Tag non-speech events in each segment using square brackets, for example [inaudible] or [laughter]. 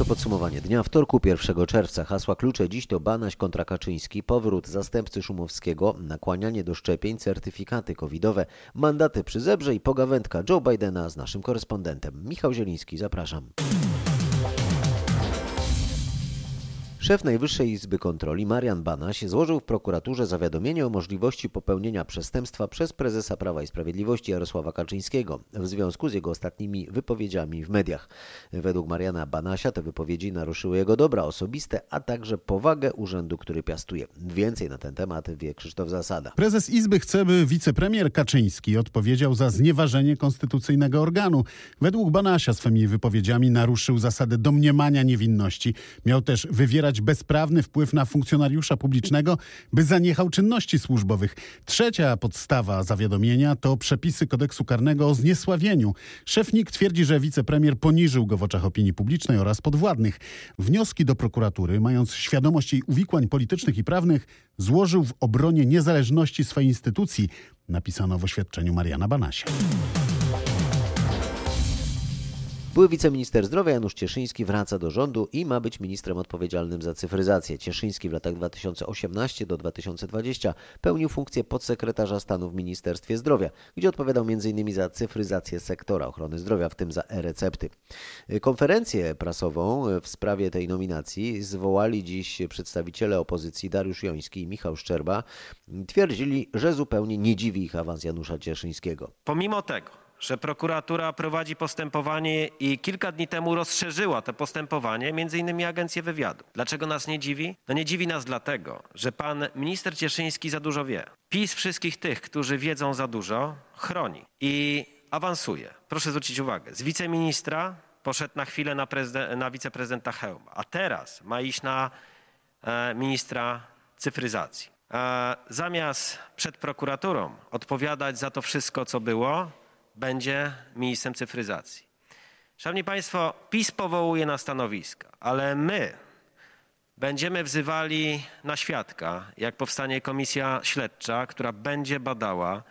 To podsumowanie dnia wtorku 1 czerwca. Hasła klucze dziś to Banaś kontra Kaczyński, powrót zastępcy Szumowskiego, nakłanianie do szczepień, certyfikaty covidowe, mandaty przy zebrze i pogawędka Joe Bidena z naszym korespondentem. Michał Zieliński, zapraszam. Szef Najwyższej Izby Kontroli Marian Banaś złożył w prokuraturze zawiadomienie o możliwości popełnienia przestępstwa przez prezesa Prawa i Sprawiedliwości Jarosława Kaczyńskiego w związku z jego ostatnimi wypowiedziami w mediach. Według Mariana Banasia te wypowiedzi naruszyły jego dobra osobiste, a także powagę urzędu, który piastuje. Więcej na ten temat wie Krzysztof Zasada. Prezes Izby chce, by wicepremier Kaczyński odpowiedział za znieważenie konstytucyjnego organu. Według Banasia swymi wypowiedziami naruszył zasadę domniemania niewinności. Miał też wywierać bezprawny wpływ na funkcjonariusza publicznego, by zaniechał czynności służbowych. Trzecia podstawa zawiadomienia to przepisy kodeksu karnego o zniesławieniu. Szefnik twierdzi, że wicepremier poniżył go w oczach opinii publicznej oraz podwładnych. Wnioski do prokuratury, mając świadomość jej uwikłań politycznych i prawnych, złożył w obronie niezależności swojej instytucji, napisano w oświadczeniu Mariana Banasia. Były wiceminister zdrowia Janusz Cieszyński wraca do rządu i ma być ministrem odpowiedzialnym za cyfryzację. Cieszyński w latach 2018 do 2020 pełnił funkcję podsekretarza stanu w Ministerstwie Zdrowia, gdzie odpowiadał m.in. za cyfryzację sektora ochrony zdrowia, w tym za e-recepty. Konferencję prasową w sprawie tej nominacji zwołali dziś przedstawiciele opozycji Dariusz Joński i Michał Szczerba. Twierdzili, że zupełnie nie dziwi ich awans Janusza Cieszyńskiego. Pomimo tego, że prokuratura prowadzi postępowanie i kilka dni temu rozszerzyła to postępowanie, między innymi agencję wywiadu. Dlaczego nas nie dziwi? No nie dziwi nas dlatego, że pan minister Cieszyński za dużo wie. PiS wszystkich tych, którzy wiedzą za dużo, chroni i awansuje. Proszę zwrócić uwagę, z wiceministra poszedł na chwilę na, na wiceprezydenta Hełma, a teraz ma iść na e, ministra cyfryzacji. E, zamiast przed prokuraturą odpowiadać za to wszystko, co było, będzie ministrem cyfryzacji. Szanowni Państwo, PiS powołuje na stanowiska, ale my będziemy wzywali na świadka, jak powstanie komisja śledcza, która będzie badała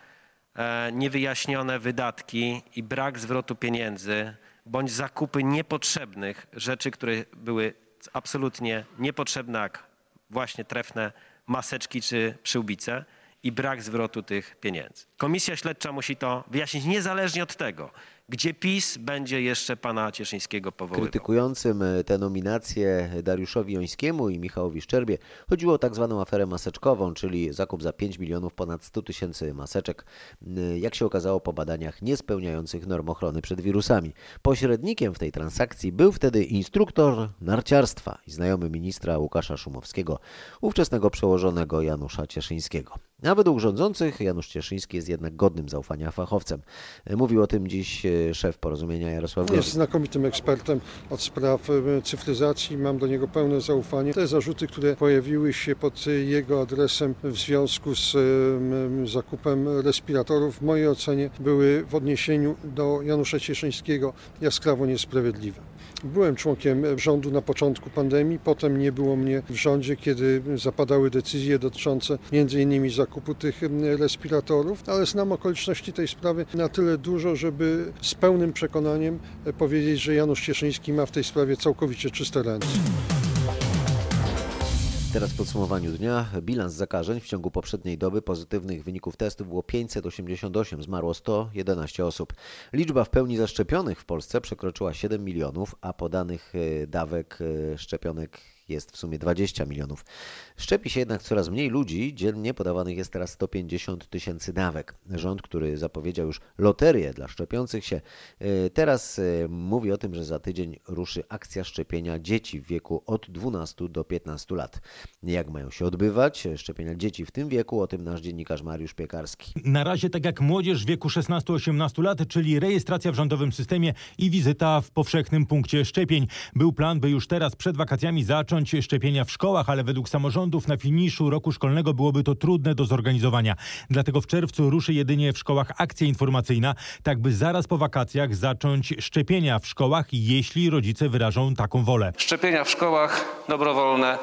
e, niewyjaśnione wydatki i brak zwrotu pieniędzy bądź zakupy niepotrzebnych rzeczy, które były absolutnie niepotrzebne, jak właśnie trefne maseczki czy przyłbice i brak zwrotu tych pieniędzy. Komisja śledcza musi to wyjaśnić niezależnie od tego, gdzie PiS będzie jeszcze pana Cieszyńskiego powoływał. Krytykującym e, te nominacje Dariuszowi Jońskiemu i Michałowi Szczerbie chodziło o tak zwaną aferę maseczkową, czyli zakup za 5 milionów ponad 100 tysięcy maseczek, jak się okazało po badaniach niespełniających norm ochrony przed wirusami. Pośrednikiem w tej transakcji był wtedy instruktor narciarstwa i znajomy ministra Łukasza Szumowskiego, ówczesnego przełożonego Janusza Cieszyńskiego. A według rządzących Janusz Cieszyński jest jednak godnym zaufania fachowcem. Mówił o tym dziś e, szef porozumienia Jarosław Gowin. Jest znakomitym ekspertem od spraw e, cyfryzacji, mam do niego pełne zaufanie. Te zarzuty, które pojawiły się pod jego adresem w związku z zakupem respiratorów, w mojej ocenie były w odniesieniu do Janusza Cieszyńskiego jaskrawo niesprawiedliwe. Byłem członkiem rządu na początku pandemii, potem nie było mnie w rządzie, kiedy zapadały decyzje dotyczące m.in. zakupu tych respiratorów, ale znam okoliczności tej sprawy na tyle dużo, żeby z pełnym przekonaniem powiedzieć, że Janusz Cieszyński ma w tej sprawie całkowicie czyste ręce. Teraz w podsumowaniu dnia bilans zakażeń w ciągu poprzedniej doby pozytywnych wyników testów było 588, zmarło 111 osób. Liczba w pełni zaszczepionych w Polsce przekroczyła 7 milionów, a podanych e, dawek e, szczepionek jest w sumie 20 milionów. Szczepi się jednak coraz mniej ludzi, dziennie podawanych jest teraz 150 tysięcy dawek. Rząd, który zapowiedział już loterię dla szczepiących się, e, teraz e, mówi o tym, że za tydzień ruszy akcja szczepienia dzieci w wieku od 12 do 15 lat. Jak mają się odbywać szczepienia dzieci w tym wieku? O tym nasz dziennikarz Mariusz Piekarski. Na razie tak jak młodzież w wieku 16-18 lat, czyli rejestracja w rządowym systemie i wizyta w powszechnym punkcie szczepień. Był plan, by już teraz przed wakacjami zacząć szczepienia w szkołach, ale według na finiszu roku szkolnego byłoby to trudne do zorganizowania. Dlatego w czerwcu ruszy jedynie w szkołach akcja informacyjna, tak by zaraz po wakacjach zacząć szczepienia w szkołach, jeśli rodzice wyrażą taką wolę. Szczepienia w szkołach dobrowolne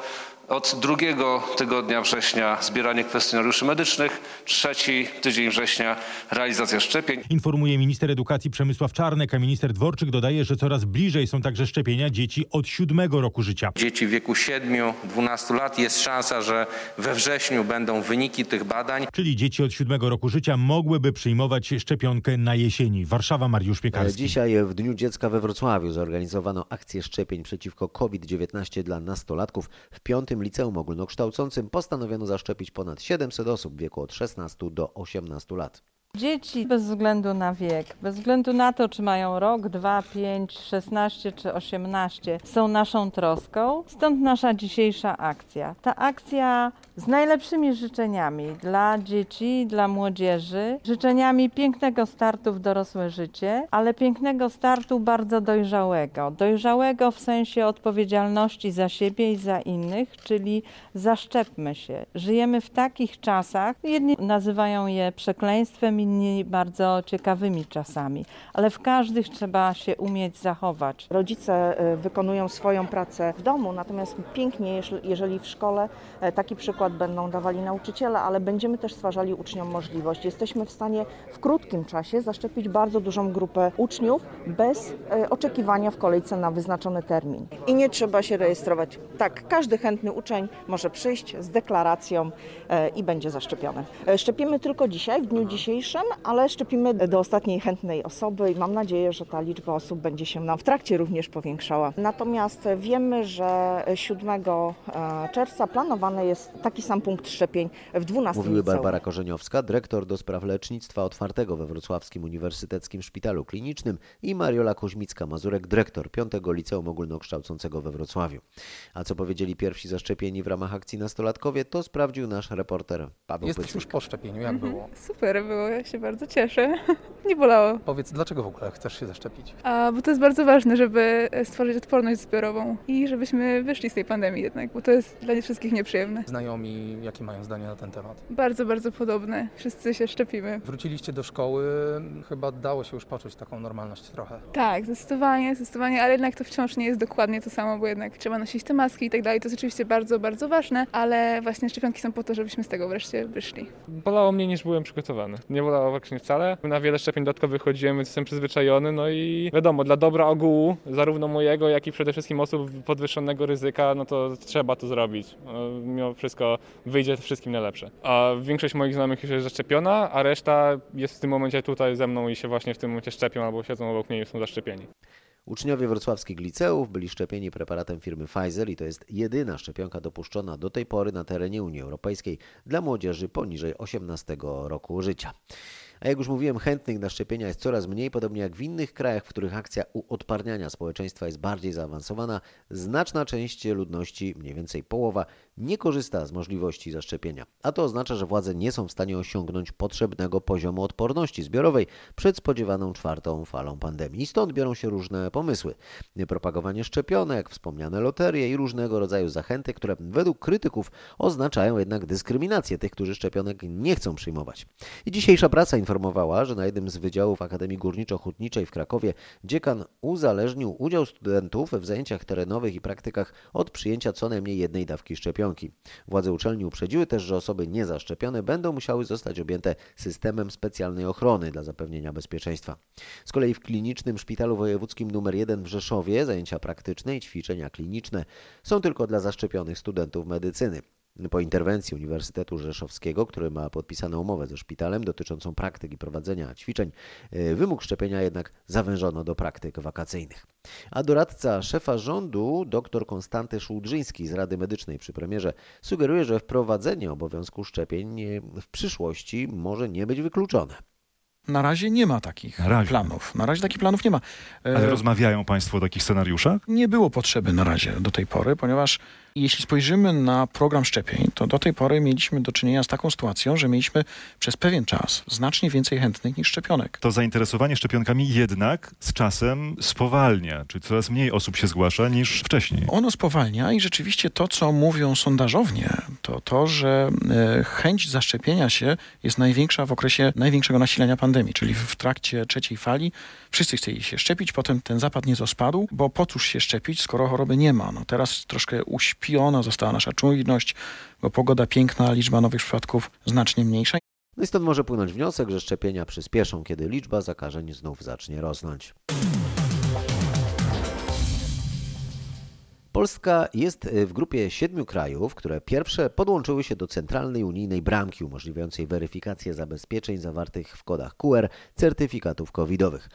Od drugiego tygodnia września zbieranie kwestionariuszy medycznych, trzeci tydzień września realizacja szczepień. Informuje minister edukacji Przemysław Czarnek, a minister Dworczyk dodaje, że coraz bliżej są także szczepienia dzieci od siódmego roku życia. Dzieci w wieku 7-12 lat jest szansa, że we wrześniu będą wyniki tych badań. Czyli dzieci od siódmego roku życia mogłyby przyjmować szczepionkę na jesieni. Warszawa, Mariusz Piekarski. Dzisiaj w Dniu Dziecka we Wrocławiu zorganizowano akcję szczepień przeciwko COVID-19 dla nastolatków. W piątym liceum ogólnokształcącym postanowiono zaszczepić ponad 700 osób w wieku od 16 do 18 lat. Dzieci bez względu na wiek, bez względu na to, czy mają rok, dwa, pięć, szesnaście czy osiemnaście, są naszą troską. Stąd nasza dzisiejsza akcja. Ta akcja z najlepszymi życzeniami dla dzieci, dla młodzieży, życzeniami pięknego startu w dorosłe życie, ale pięknego startu bardzo dojrzałego. Dojrzałego w sensie odpowiedzialności za siebie i za innych, czyli zaszczepmy się. Żyjemy w takich czasach, jedni nazywają je przekleństwem, inni bardzo ciekawymi czasami, ale w każdych trzeba się umieć zachować. Rodzice e, wykonują swoją pracę w domu, natomiast pięknie, jeżeli w szkole e, taki przykład będą dawali nauczyciele, ale będziemy też stwarzali uczniom możliwość. Jesteśmy w stanie w krótkim czasie zaszczepić bardzo dużą grupę uczniów bez e, oczekiwania w kolejce na wyznaczony termin. I nie trzeba się rejestrować. Tak, każdy chętny uczeń może przyjść z deklaracją i będzie zaszczepiony. Szczepimy tylko dzisiaj, w dniu dzisiejszym, ale szczepimy do ostatniej chętnej osoby i mam nadzieję, że ta liczba osób będzie się nam w trakcie również powiększała. Natomiast wiemy, że 7 czerwca planowany jest taki sam punkt szczepień w 12 Mówiły liceum. Barbara Korzeniowska, dyrektor do spraw lecznictwa otwartego we Wrocławskim Uniwersyteckim Szpitalu Klinicznym i Mariola Kuźmicka-Mazurek, dyrektor 5 Liceum Ogólnokształcącego we Wrocławiu. A co powiedzieli pierwsi zaszczepieni w ramach akcji nastolatkowie, to sprawdził nasz reporter Paweł Jesteś Pyclik. już po szczepieniu, jak było? Super było, się bardzo cieszę. [laughs] Nie bolało. Powiedz, dlaczego w ogóle chcesz się zaszczepić? A, bo to jest bardzo ważne, żeby stworzyć odporność zbiorową i żebyśmy wyszli z tej pandemii jednak, bo to jest dla nie wszystkich nieprzyjemne. Znajomi, jakie mają zdanie na ten temat? Bardzo, bardzo podobne. Wszyscy się szczepimy. Wróciliście do szkoły, chyba dało się już poczuć taką normalność trochę. Tak, zdecydowanie, zdecydowanie, ale jednak to wciąż nie jest dokładnie to samo, bo jednak trzeba nosić te maski i tak dalej. To jest oczywiście bardzo, bardzo ważne, ale właśnie szczepionki są po to, żebyśmy z tego wreszcie wyszli. Bolało mnie niż byłem przygotowany. Nie bolało praktycznie wcale. Na wiele szczepień dodatkowych chodziłem, więc jestem przyzwyczajony. No i wiadomo, dla dobra ogółu, zarówno mojego, jak i przede wszystkim osób podwyższonego ryzyka, no to trzeba to zrobić. No, mimo wszystko wyjdzie wszystkim najlepsze. A większość moich znajomych już jest zaszczepiona, a reszta jest w tym momencie tutaj ze mną i się właśnie w tym momencie szczepią albo siedzą obok mnie i są zaszczepieni. Uczniowie wrocławskich liceów byli szczepieni preparatem firmy Pfizer i to jest jedyna szczepionka dopuszczona do tej pory na terenie Unii Europejskiej dla młodzieży poniżej 18 roku życia. A jak już mówiłem, chętnych na szczepienia jest coraz mniej, podobnie jak w innych krajach, w których akcja uodparniania społeczeństwa jest bardziej zaawansowana. Znaczna część ludności, mniej więcej połowa, nie korzysta z możliwości zaszczepienia. A to oznacza, że władze nie są w stanie osiągnąć potrzebnego poziomu odporności zbiorowej przed spodziewaną czwartą falą pandemii. I stąd biorą się różne pomysły. Propagowanie szczepionek, wspomniane loterie i różnego rodzaju zachęty, które według krytyków oznaczają jednak dyskryminację tych, którzy szczepionek nie chcą przyjmować. I dzisiejsza praca informowała, że na jednym z wydziałów Akademii Górniczo-Hutniczej w Krakowie dziekan uzależnił udział studentów w zajęciach terenowych i praktykach od przyjęcia co najmniej jednej dawki szczepionki. Władze uczelni uprzedziły też, że osoby niezaszczepione będą musiały zostać objęte systemem specjalnej ochrony dla zapewnienia bezpieczeństwa. Z kolei w klinicznym szpitalu wojewódzkim nr 1 w Rzeszowie zajęcia praktyczne i ćwiczenia kliniczne są tylko dla zaszczepionych studentów medycyny. Po interwencji Uniwersytetu Rzeszowskiego, który ma podpisaną umowę ze szpitalem dotyczącą praktyk i prowadzenia ćwiczeń, e, wymóg szczepienia jednak zawężono do praktyk wakacyjnych. A doradca szefa rządu, dr Konstanty Szułdrzyński z Rady Medycznej przy premierze, sugeruje, że wprowadzenie obowiązku szczepień w przyszłości może nie być wykluczone. Na razie nie ma takich Na planów. Na razie takich planów nie ma. E, Ale rozmawiają Państwo o takich scenariuszach? Nie było potrzeby na razie do tej pory, ponieważ jeśli spojrzymy na program szczepień, to do tej pory mieliśmy do czynienia z taką sytuacją, że mieliśmy przez pewien czas znacznie więcej chętnych niż szczepionek. To zainteresowanie szczepionkami jednak z czasem spowalnia, czyli coraz mniej osób się zgłasza niż wcześniej. Ono spowalnia i rzeczywiście to, co mówią sondażownie, to to, że e, chęć zaszczepienia się jest największa w okresie największego nasilenia pandemii, czyli w trakcie trzeciej fali wszyscy chcieli się szczepić, potem ten zapad nieco spadł, bo po cóż się szczepić, skoro choroby nie ma. No teraz troszkę uśpi uśpiona została nasza czujność, bo pogoda piękna, liczba nowych przypadków znacznie mniejsza. No i stąd może płynąć wniosek, że szczepienia przyspieszą, kiedy liczba zakażeń znów zacznie rosnąć. Polska jest w grupie siedmiu krajów, które pierwsze podłączyły się do centralnej unijnej bramki umożliwiającej weryfikację zabezpieczeń zawartych w kodach QR certyfikatów covidowych.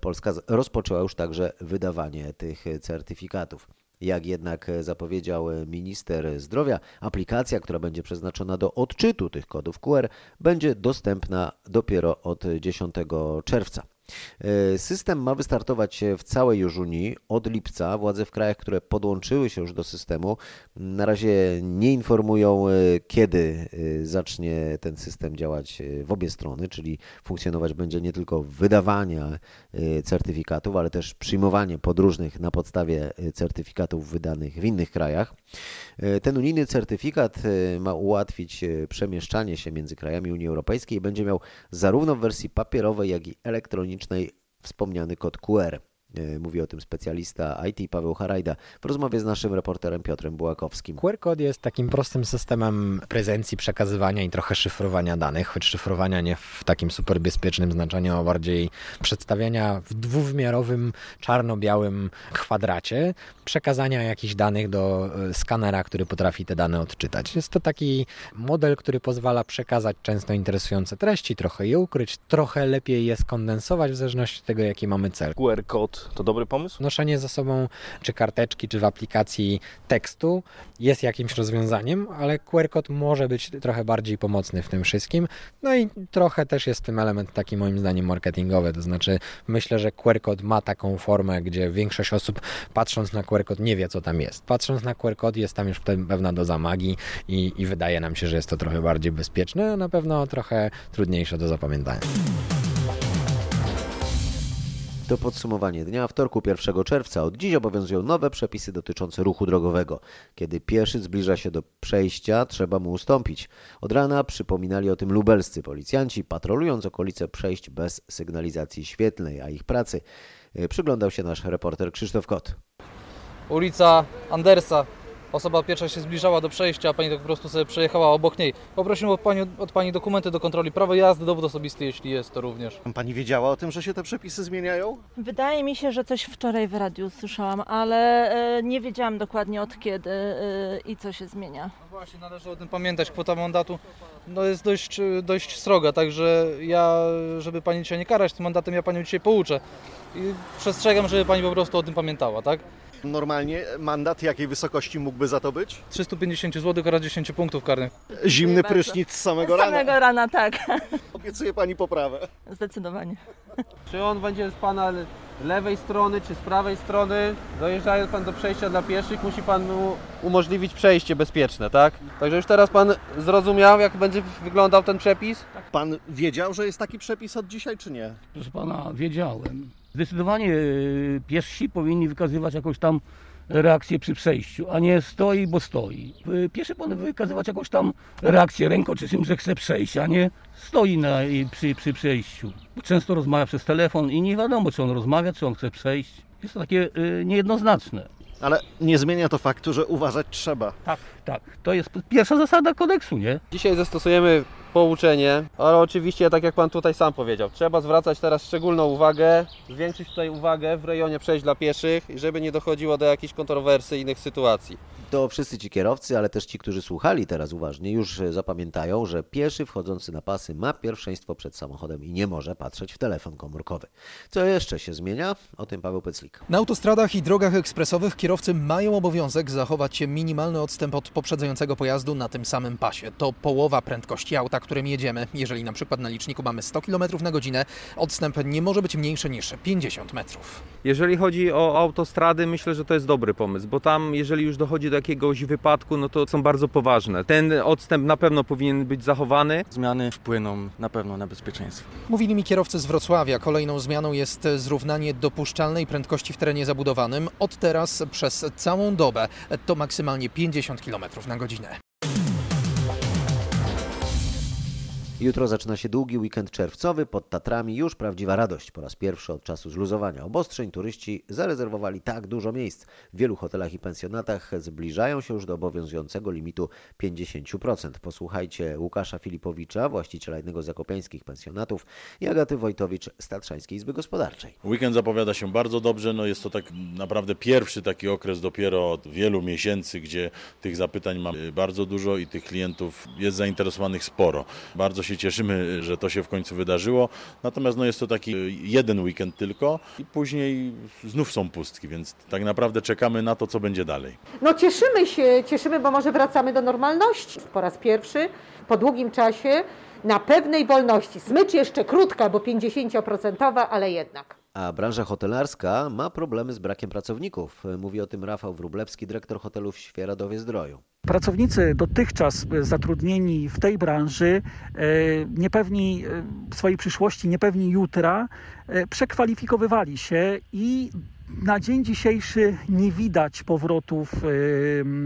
Polska rozpoczęła już także wydawanie tych certyfikatów. Jak jednak zapowiedział minister zdrowia, aplikacja, która będzie przeznaczona do odczytu tych kodów QR, będzie dostępna dopiero od 10 czerwca. System ma wystartować w całej już Unii od lipca. Władze w krajach, które podłączyły się już do systemu, na razie nie informują, kiedy zacznie ten system działać w obie strony, czyli funkcjonować będzie nie tylko wydawanie certyfikatów, ale też przyjmowanie podróżnych na podstawie certyfikatów wydanych w innych krajach. Ten unijny certyfikat ma ułatwić przemieszczanie się między krajami Unii Europejskiej i będzie miał zarówno w wersji papierowej, jak i elektronicznej wspomniany kod QR. Mówi o tym specjalista IT Paweł Harajda w rozmowie z naszym reporterem Piotrem Bułakowskim. QR kod jest takim prostym systemem prezencji, przekazywania i trochę szyfrowania danych, choć szyfrowania nie w takim super bezpiecznym znaczeniu, a bardziej przedstawiania w dwuwymiarowym, czarno-białym kwadracie, przekazania jakichś danych do skanera, który potrafi te dane odczytać. Jest to taki model, który pozwala przekazać często interesujące treści, trochę je ukryć, trochę lepiej je skondensować w zależności od tego, jaki mamy cel. QR kod to dobry pomysł? Noszenie ze sobą czy karteczki, czy w aplikacji tekstu jest jakimś rozwiązaniem, ale QR kod może być trochę bardziej pomocny w tym wszystkim. No i trochę też jest w tym element taki moim zdaniem marketingowy, to znaczy myślę, że QR kod ma taką formę, gdzie większość osób patrząc na QR kod nie wie, co tam jest. Patrząc na QR kod jest tam już pewna doza magii i, i wydaje nam się, że jest to trochę bardziej bezpieczne, a na pewno trochę trudniejsze do zapamiętania. To podsumowanie dnia. Wtorku 1 czerwca od dziś obowiązują nowe przepisy dotyczące ruchu drogowego. Kiedy pieszy zbliża się do przejścia, trzeba mu ustąpić. Od rana przypominali o tym lubelscy policjanci, patrolując okolice przejść bez sygnalizacji świetlnej, a ich pracy przyglądał się nasz reporter Krzysztof Kot. Ulica Andersa. Osoba pierwsza się zbliżała do przejścia, a pani tak po prostu sobie przejechała obok niej. Poprosiłem od pani, od pani dokumenty do kontroli prawa jazdy, dowód osobisty, jeśli jest to również. Pani wiedziała o tym, że się te przepisy zmieniają? Wydaje mi się, że coś wczoraj w radiu słyszałam, ale e, nie wiedziałam dokładnie od kiedy e, i co się zmienia. No właśnie, należy o tym pamiętać. Kwota mandatu no, jest dość, dość sroga, także ja, żeby pani dzisiaj nie karać tym mandatem, ja panią dzisiaj pouczę. I przestrzegam, żeby pani po prostu o tym pamiętała, tak? Normalnie mandat jakiej wysokości mógłby za to być? 350 zł oraz 10 punktów karnych. Zimny prysznic z samego Z rana. samego rana, tak. Obiecuje pani poprawę. Zdecydowanie. Czy on będzie z Pana lewej strony, czy z prawej strony? Dojeżdżając Pan do przejścia dla pieszych, musi Pan mu umożliwić przejście bezpieczne, tak? Także już teraz Pan zrozumiał, jak będzie wyglądał ten przepis? Pan wiedział, że jest taki przepis od dzisiaj, czy nie? Proszę pana, wiedziałem. Zdecydowanie y, piesi powinni wykazywać jakąś tam reakcję przy przejściu, a nie stoi, bo stoi. Y, Pieszy powinien wykazywać jakąś tam reakcję ręką czy czym, że chce przejść, a nie stoi na, i przy, przy przejściu. Bo Często rozmawia przez telefon i nie wiadomo, czy on rozmawia, czy on chce przejść. Jest to takie y, niejednoznaczne. Ale nie zmienia to faktu, że uważać trzeba. Tak, tak. To jest pierwsza zasada kodeksu, nie? Dzisiaj zastosujemy pouczenie, ale oczywiście, tak jak Pan tutaj sam powiedział, trzeba zwracać teraz szczególną uwagę, zwiększyć tutaj uwagę w rejonie przejść dla pieszych, żeby nie dochodziło do jakichś kontrowersyjnych sytuacji. To wszyscy ci kierowcy, ale też ci, którzy słuchali teraz uważnie, już zapamiętają, że pieszy wchodzący na pasy ma pierwszeństwo przed samochodem i nie może patrzeć w telefon komórkowy. Co jeszcze się zmienia? O tym Paweł Peclik. Na autostradach i drogach ekspresowych kierowcy mają obowiązek zachować minimalny odstęp od poprzedzającego pojazdu na tym samym pasie. To połowa prędkości auta, którym jedziemy. Jeżeli na przykład na liczniku mamy 100 km na godzinę, odstęp nie może być mniejszy niż 50 metrów. Jeżeli chodzi o autostrady, myślę, że to jest dobry pomysł, bo tam, jeżeli już dochodzi do jakiegoś wypadku, no to są bardzo poważne. Ten odstęp na pewno powinien być zachowany. Zmiany wpłyną na pewno na bezpieczeństwo. Mówili mi kierowcy z Wrocławia. Kolejną zmianą jest zrównanie dopuszczalnej prędkości w terenie zabudowanym. Od teraz przez całą dobę to maksymalnie 50 km na godzinę. Jutro zaczyna się długi weekend czerwcowy. Pod Tatrami już prawdziwa radość. Po raz pierwszy od czasu zluzowania obostrzeń turyści zarezerwowali tak dużo miejsc. W wielu hotelach i pensjonatach zbliżają się już do obowiązującego limitu 50%. Posłuchajcie Łukasza Filipowicza, właściciela jednego z zakopiańskich pensjonatów i Agaty Wojtowicz z Tatrzańskiej Izby Gospodarczej. Weekend zapowiada się bardzo dobrze. No jest to tak naprawdę pierwszy taki okres dopiero od wielu miesięcy, gdzie tych zapytań mamy bardzo dużo i tych klientów jest zainteresowanych sporo. Bardzo się cieszymy, że to się w końcu wydarzyło. Natomiast no jest to taki jeden weekend tylko i później znów są pustki, więc tak naprawdę czekamy na to, co będzie dalej. No cieszymy się, cieszymy, bo może wracamy do normalności po raz pierwszy po długim czasie na pewnej wolności. Smycz jeszcze krótka, bo 50%, ale jednak. A branża hotelarska ma problemy z brakiem pracowników. Mówi o tym Rafał Wróblewski, dyrektor hotelu w Świeradowie Zdroju. Pracownicy dotychczas zatrudnieni w tej branży, e, niepewni e, swojej przyszłości, niepewni jutra, e, przekwalifikowywali się i na dzień dzisiejszy nie widać powrotów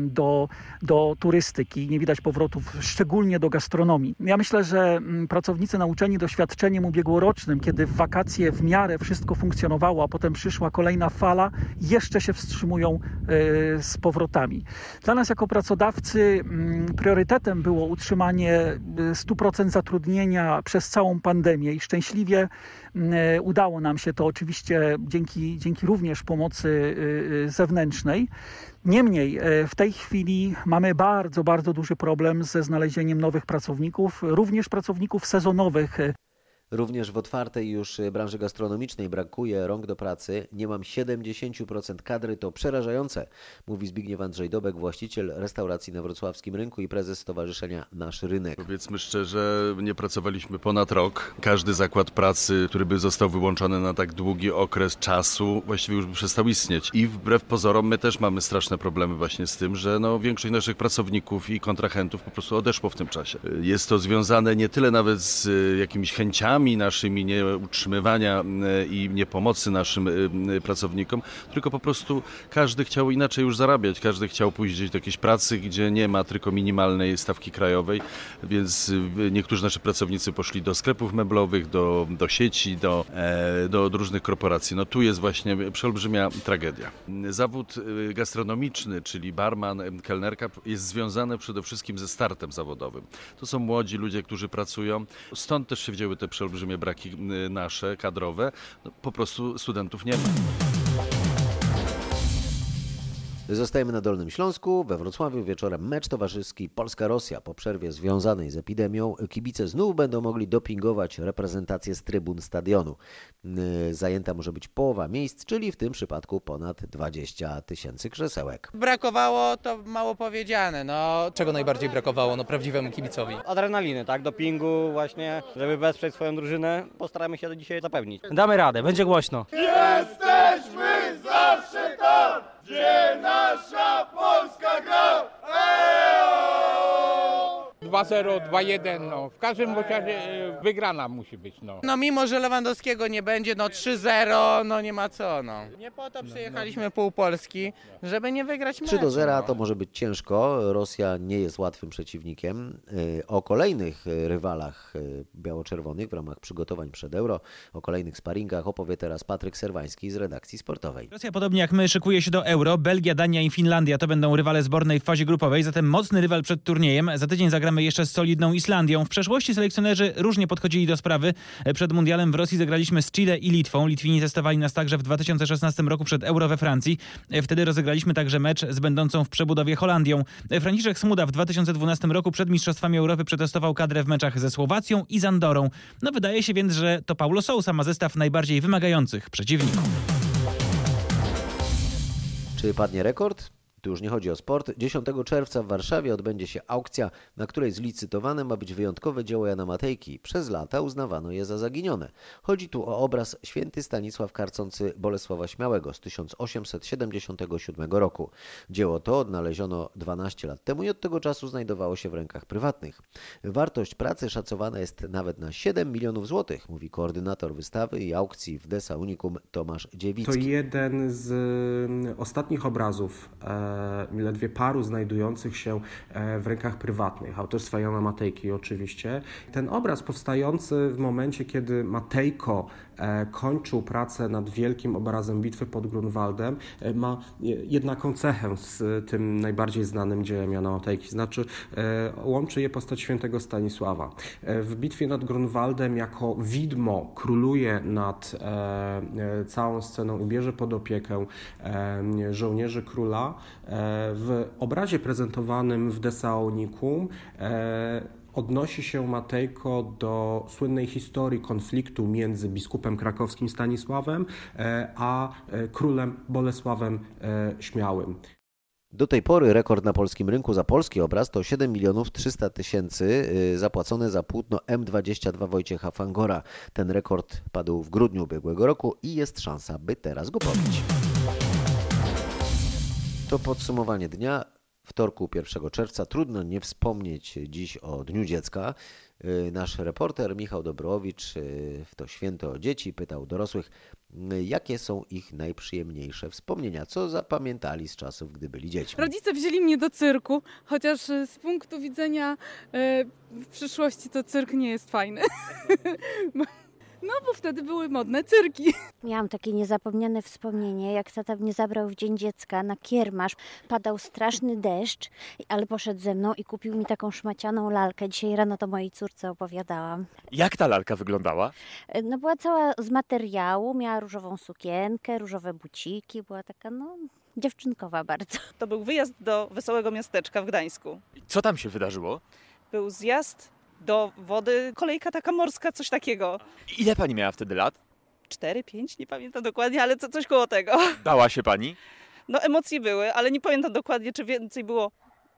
do, do turystyki, nie widać powrotów szczególnie do gastronomii. Ja myślę, że pracownicy nauczeni doświadczeniem ubiegłorocznym, kiedy w wakacje w miarę wszystko funkcjonowało, a potem przyszła kolejna fala, jeszcze się wstrzymują z powrotami. Dla nas jako pracodawcy priorytetem było utrzymanie 100% zatrudnienia przez całą pandemię i szczęśliwie udało nam się to oczywiście dzięki, dzięki również pomocy zewnętrznej. Niemniej w tej chwili mamy bardzo, bardzo duży problem ze znalezieniem nowych pracowników, również pracowników sezonowych. Również w otwartej już branży gastronomicznej brakuje rąk do pracy. Nie mam 70% kadry, to przerażające, mówi Zbigniew Andrzej Dobek, właściciel restauracji na wrocławskim rynku i prezes Stowarzyszenia Nasz Rynek. Powiedzmy szczerze, nie pracowaliśmy ponad rok. Każdy zakład pracy, który by został wyłączony na tak długi okres czasu, właściwie już by przestał istnieć. I wbrew pozorom my też mamy straszne problemy właśnie z tym, że no, większość naszych pracowników i kontrahentów po prostu odeszło w tym czasie. Jest to związane nie tyle nawet z jakimiś chęciami, naszymi, nie utrzymywania i nie pomocy naszym pracownikom, tylko po prostu każdy chciał inaczej już zarabiać, każdy chciał pójść gdzieś do jakiejś pracy, gdzie nie ma tylko minimalnej stawki krajowej, więc niektórzy nasi pracownicy poszli do sklepów meblowych, do, do sieci, do, do, do różnych korporacji. No tu jest właśnie przeolbrzymia tragedia. Zawód gastronomiczny, czyli barman, kelnerka jest związany przede wszystkim ze startem zawodowym. To są młodzi ludzie, którzy pracują, stąd też się wzięły te przeolbrzymie olbrzymie braki nasze, kadrowe, no, po prostu studentów nie ma. Zostajemy na Dolnym Śląsku. We Wrocławiu wieczorem mecz towarzyski Polska-Rosja. Po przerwie związanej z epidemią kibice znów będą mogli dopingować reprezentację z trybun stadionu. Zajęta może być połowa miejsc, czyli w tym przypadku ponad 20 tysięcy krzesełek. Brakowało to mało powiedziane. No. Czego najbardziej brakowało no, prawdziwemu kibicowi? Adrenaliny, tak? Dopingu właśnie, żeby wesprzeć swoją drużynę. Postaramy się to dzisiaj zapewnić. Damy radę, będzie głośno. Jesteśmy zawsze tam, gdzie nasza Polska gra! 2-0, 2-1, no. W każdym razie wygrana musi być, no. No mimo, że Lewandowskiego nie będzie, no 3-0, no nie ma co, no. Nie po to przyjechaliśmy pół Polski, żeby nie wygrać meczu. 3 do 0 no. to może być ciężko. Rosja nie jest łatwym przeciwnikiem. Y, O kolejnych y, rywalach y, biało-czerwonych w ramach przygotowań przed Euro, o kolejnych sparingach opowie teraz Patryk Serwański z redakcji sportowej. Rosja podobnie jak my szykuje się do Euro. Belgia, Dania i Finlandia to będą rywale zbornej w fazie grupowej, zatem mocny rywal przed turniejem. Za tydzień zagramy jeszcze z solidną Islandią. W przeszłości selekcjonerzy różnie podchodzili do sprawy. Przed mundialem w Rosji zagraliśmy z Chile i Litwą. Litwini testowali nas także w 2016 roku przed Euro we Francji. Wtedy rozegraliśmy także mecz z będącą w przebudowie Holandią. Franciszek Smuda w 2012 roku przed Mistrzostwami Europy przetestował kadrę w meczach ze Słowacją i z Andorą. No wydaje się więc, że to Paulo Sousa ma zestaw najbardziej wymagających przeciwników. Czy padnie rekord? Tu już nie chodzi o sport. 10 czerwca w Warszawie odbędzie się aukcja, na której zlicytowane ma być wyjątkowe dzieło Jana Matejki. Przez lata uznawano je za zaginione. Chodzi tu o obraz Święty Stanisław karcący Bolesława Śmiałego z 1877 roku. Dzieło to odnaleziono 12 lat temu i od tego czasu znajdowało się w rękach prywatnych. Wartość pracy szacowana jest nawet na 7 milionów złotych, mówi koordynator wystawy i aukcji w Desa Unicum Tomasz To Dziewicki. jeden z mm, ostatnich obrazów e, ledwie paru znajdujących się e, w rękach prywatnych, autorstwa Jana Matejki oczywiście. Ten obraz powstający w momencie, kiedy Matejko kończył pracę nad wielkim obrazem bitwy pod Grunwaldem, e, ma e, jednaką cechę z tym najbardziej znanym dziełem Jana Matejki, znaczy e, łączy je postać świętego Stanisława. E, W bitwie nad Grunwaldem jako widmo króluje nad e, e, całą sceną i bierze pod opiekę e, żołnierzy króla. E, W obrazie prezentowanym w Desaonikum e, odnosi się Matejko do słynnej historii konfliktu między biskupem krakowskim Stanisławem e, a e, królem Bolesławem e, Śmiałym. Do tej pory rekord na polskim rynku za polski obraz to 7 milionów 300 tysięcy y, zapłacone za płótno M22 Wojciecha Fangora. Ten rekord padł w grudniu ubiegłego roku i jest szansa, by teraz go pobić. To podsumowanie dnia. Wtorku 1 czerwca trudno nie wspomnieć dziś o Dniu Dziecka. Y, Nasz reporter Michał Dobrowicz y, w to święto dzieci pytał dorosłych, y, jakie są ich najprzyjemniejsze wspomnienia, co zapamiętali z czasów, gdy byli dziećmi. Rodzice wzięli mnie do cyrku, chociaż z punktu widzenia w przyszłości to cyrk nie jest fajny. [laughs] No bo wtedy były modne cyrki. [laughs] Miałam takie niezapomniane wspomnienie, jak tata mnie zabrał w Dzień Dziecka na kiermasz. Padał straszny deszcz, ale poszedł ze mną i kupił mi taką szmacianą lalkę. Dzisiaj rano to mojej córce opowiadałam. Jak ta lalka wyglądała? E, No była cała z materiału, miała różową sukienkę, różowe buciki, była taka no dziewczynkowa bardzo. To był wyjazd do Wesołego Miasteczka w Gdańsku. Co tam się wydarzyło? Był zjazd do wody, kolejka taka morska, coś takiego. Ile pani miała wtedy lat? Cztery, pięć, nie pamiętam dokładnie, ale co, coś koło tego. Dała się pani? No emocje były, ale nie pamiętam dokładnie, czy więcej było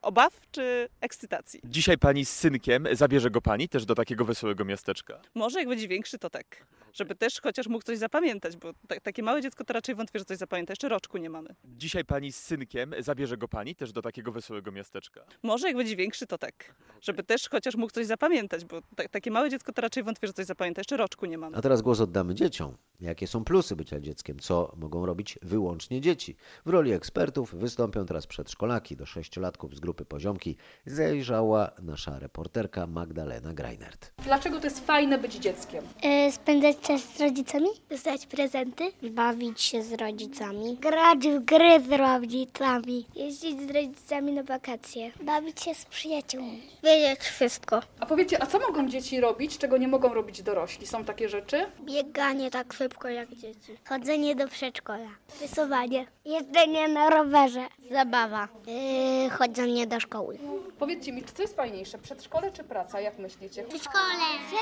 obaw, czy ekscytacji. Dzisiaj pani z synkiem zabierze go pani też do takiego wesołego miasteczka. Może jak będzie większy, to tak. Żeby też chociaż mógł coś zapamiętać, bo ta, takie małe dziecko to raczej wątpię, że coś zapamięta. Jeszcze roczku nie mamy. Dzisiaj pani z synkiem zabierze go pani też do takiego wesołego miasteczka. Może jak będzie większy, to tak. Żeby też chociaż mógł coś zapamiętać, bo ta, takie małe dziecko to raczej wątpię, że coś zapamięta. Jeszcze roczku nie mamy. A teraz głos oddamy dzieciom. Jakie są plusy bycia dzieckiem? Co mogą robić wyłącznie dzieci? W roli ekspertów wystąpią teraz przedszkolaki do sześciolatków z grupy Poziomki. Zajrzała nasza reporterka Magdalena Greinert. Dlaczego to jest fajne być dzieckiem? E, spędzać czas z rodzicami, dostać prezenty, bawić się z rodzicami, grać w gry z rodzicami, jeździć z rodzicami na wakacje, bawić się z przyjaciółmi, wiedzieć wszystko. A powiedzcie, a co mogą dzieci robić, czego nie mogą robić dorośli? Są takie rzeczy? Bieganie tak szybko jak dzieci, chodzenie do przedszkola, rysowanie, jeżdżenie na rowerze, zabawa, yy, chodzenie do szkoły. Powiedzcie mi, czy co jest fajniejsze, przedszkole czy praca? Jak myślicie? Przedszkole.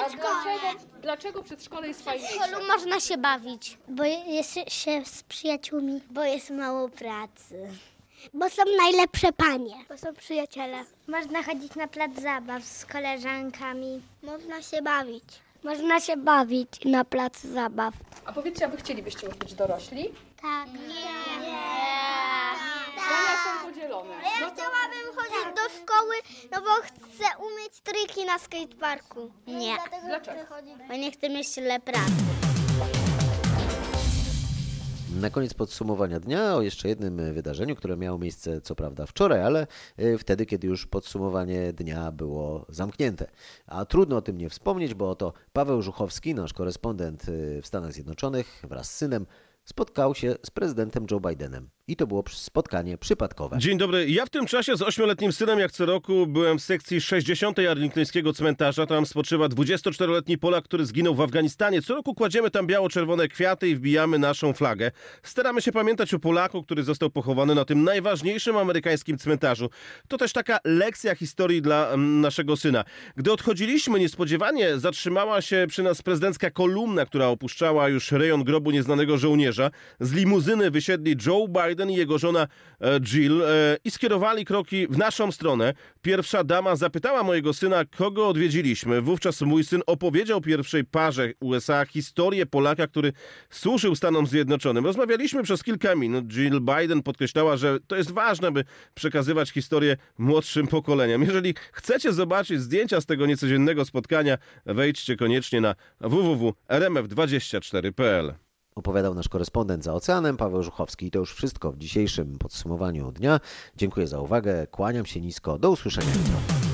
A dlaczego, dlaczego przedszkole jest W fajniejsze? przedszkolu można się bawić, bo jest się z przyjaciółmi, bo jest mało pracy. Bo są najlepsze panie. Bo są przyjaciele. Można chodzić na plac zabaw z koleżankami. Można się bawić. Można się bawić na plac zabaw. A powiedzcie, a wy chcielibyście już być dorośli? Tak. Nie. Zdania są podzielone. Ja chciałabym chodzić do szkoły, no bo chcę umieć triki na skateparku. Nie. Dlaczego? Bo nie chcę mieć tyle pracy. Na koniec podsumowania dnia o jeszcze jednym wydarzeniu, które miało miejsce co prawda wczoraj, ale y, wtedy, kiedy już podsumowanie dnia było zamknięte. A trudno o tym nie wspomnieć, bo oto Paweł Żuchowski, nasz korespondent y, w Stanach Zjednoczonych wraz z synem, spotkał się z prezydentem Joe Bidenem. I to było spotkanie przypadkowe. Dzień dobry. Ja w tym czasie z ośmioletnim synem, jak co roku, byłem w sekcji 60. arlingtońskiego cmentarza. Tam spoczywa 24-letni Polak, który zginął w Afganistanie. Co roku kładziemy tam biało-czerwone kwiaty i wbijamy naszą flagę. Staramy się pamiętać o Polaku, który został pochowany na tym najważniejszym amerykańskim cmentarzu. To też taka lekcja historii dla mm, naszego syna. Gdy odchodziliśmy, niespodziewanie zatrzymała się przy nas prezydencka kolumna, która opuszczała już rejon grobu nieznanego żołnierza. Z limuzyny wysiedli Joe Biden i jego żona e, Jill e, i skierowali kroki w naszą stronę. Pierwsza dama zapytała mojego syna, kogo odwiedziliśmy. Wówczas mój syn opowiedział pierwszej parze USA historię Polaka, który służył Stanom Zjednoczonym. Rozmawialiśmy przez kilka minut. Jill Biden podkreślała, że to jest ważne, by przekazywać historię młodszym pokoleniom. Jeżeli chcecie zobaczyć zdjęcia z tego niecodziennego spotkania, wejdźcie koniecznie na www.rmf24.pl. Opowiadał nasz korespondent za oceanem, Paweł Żuchowski. I to już wszystko w dzisiejszym podsumowaniu dnia. Dziękuję za uwagę, kłaniam się nisko, do usłyszenia jutro.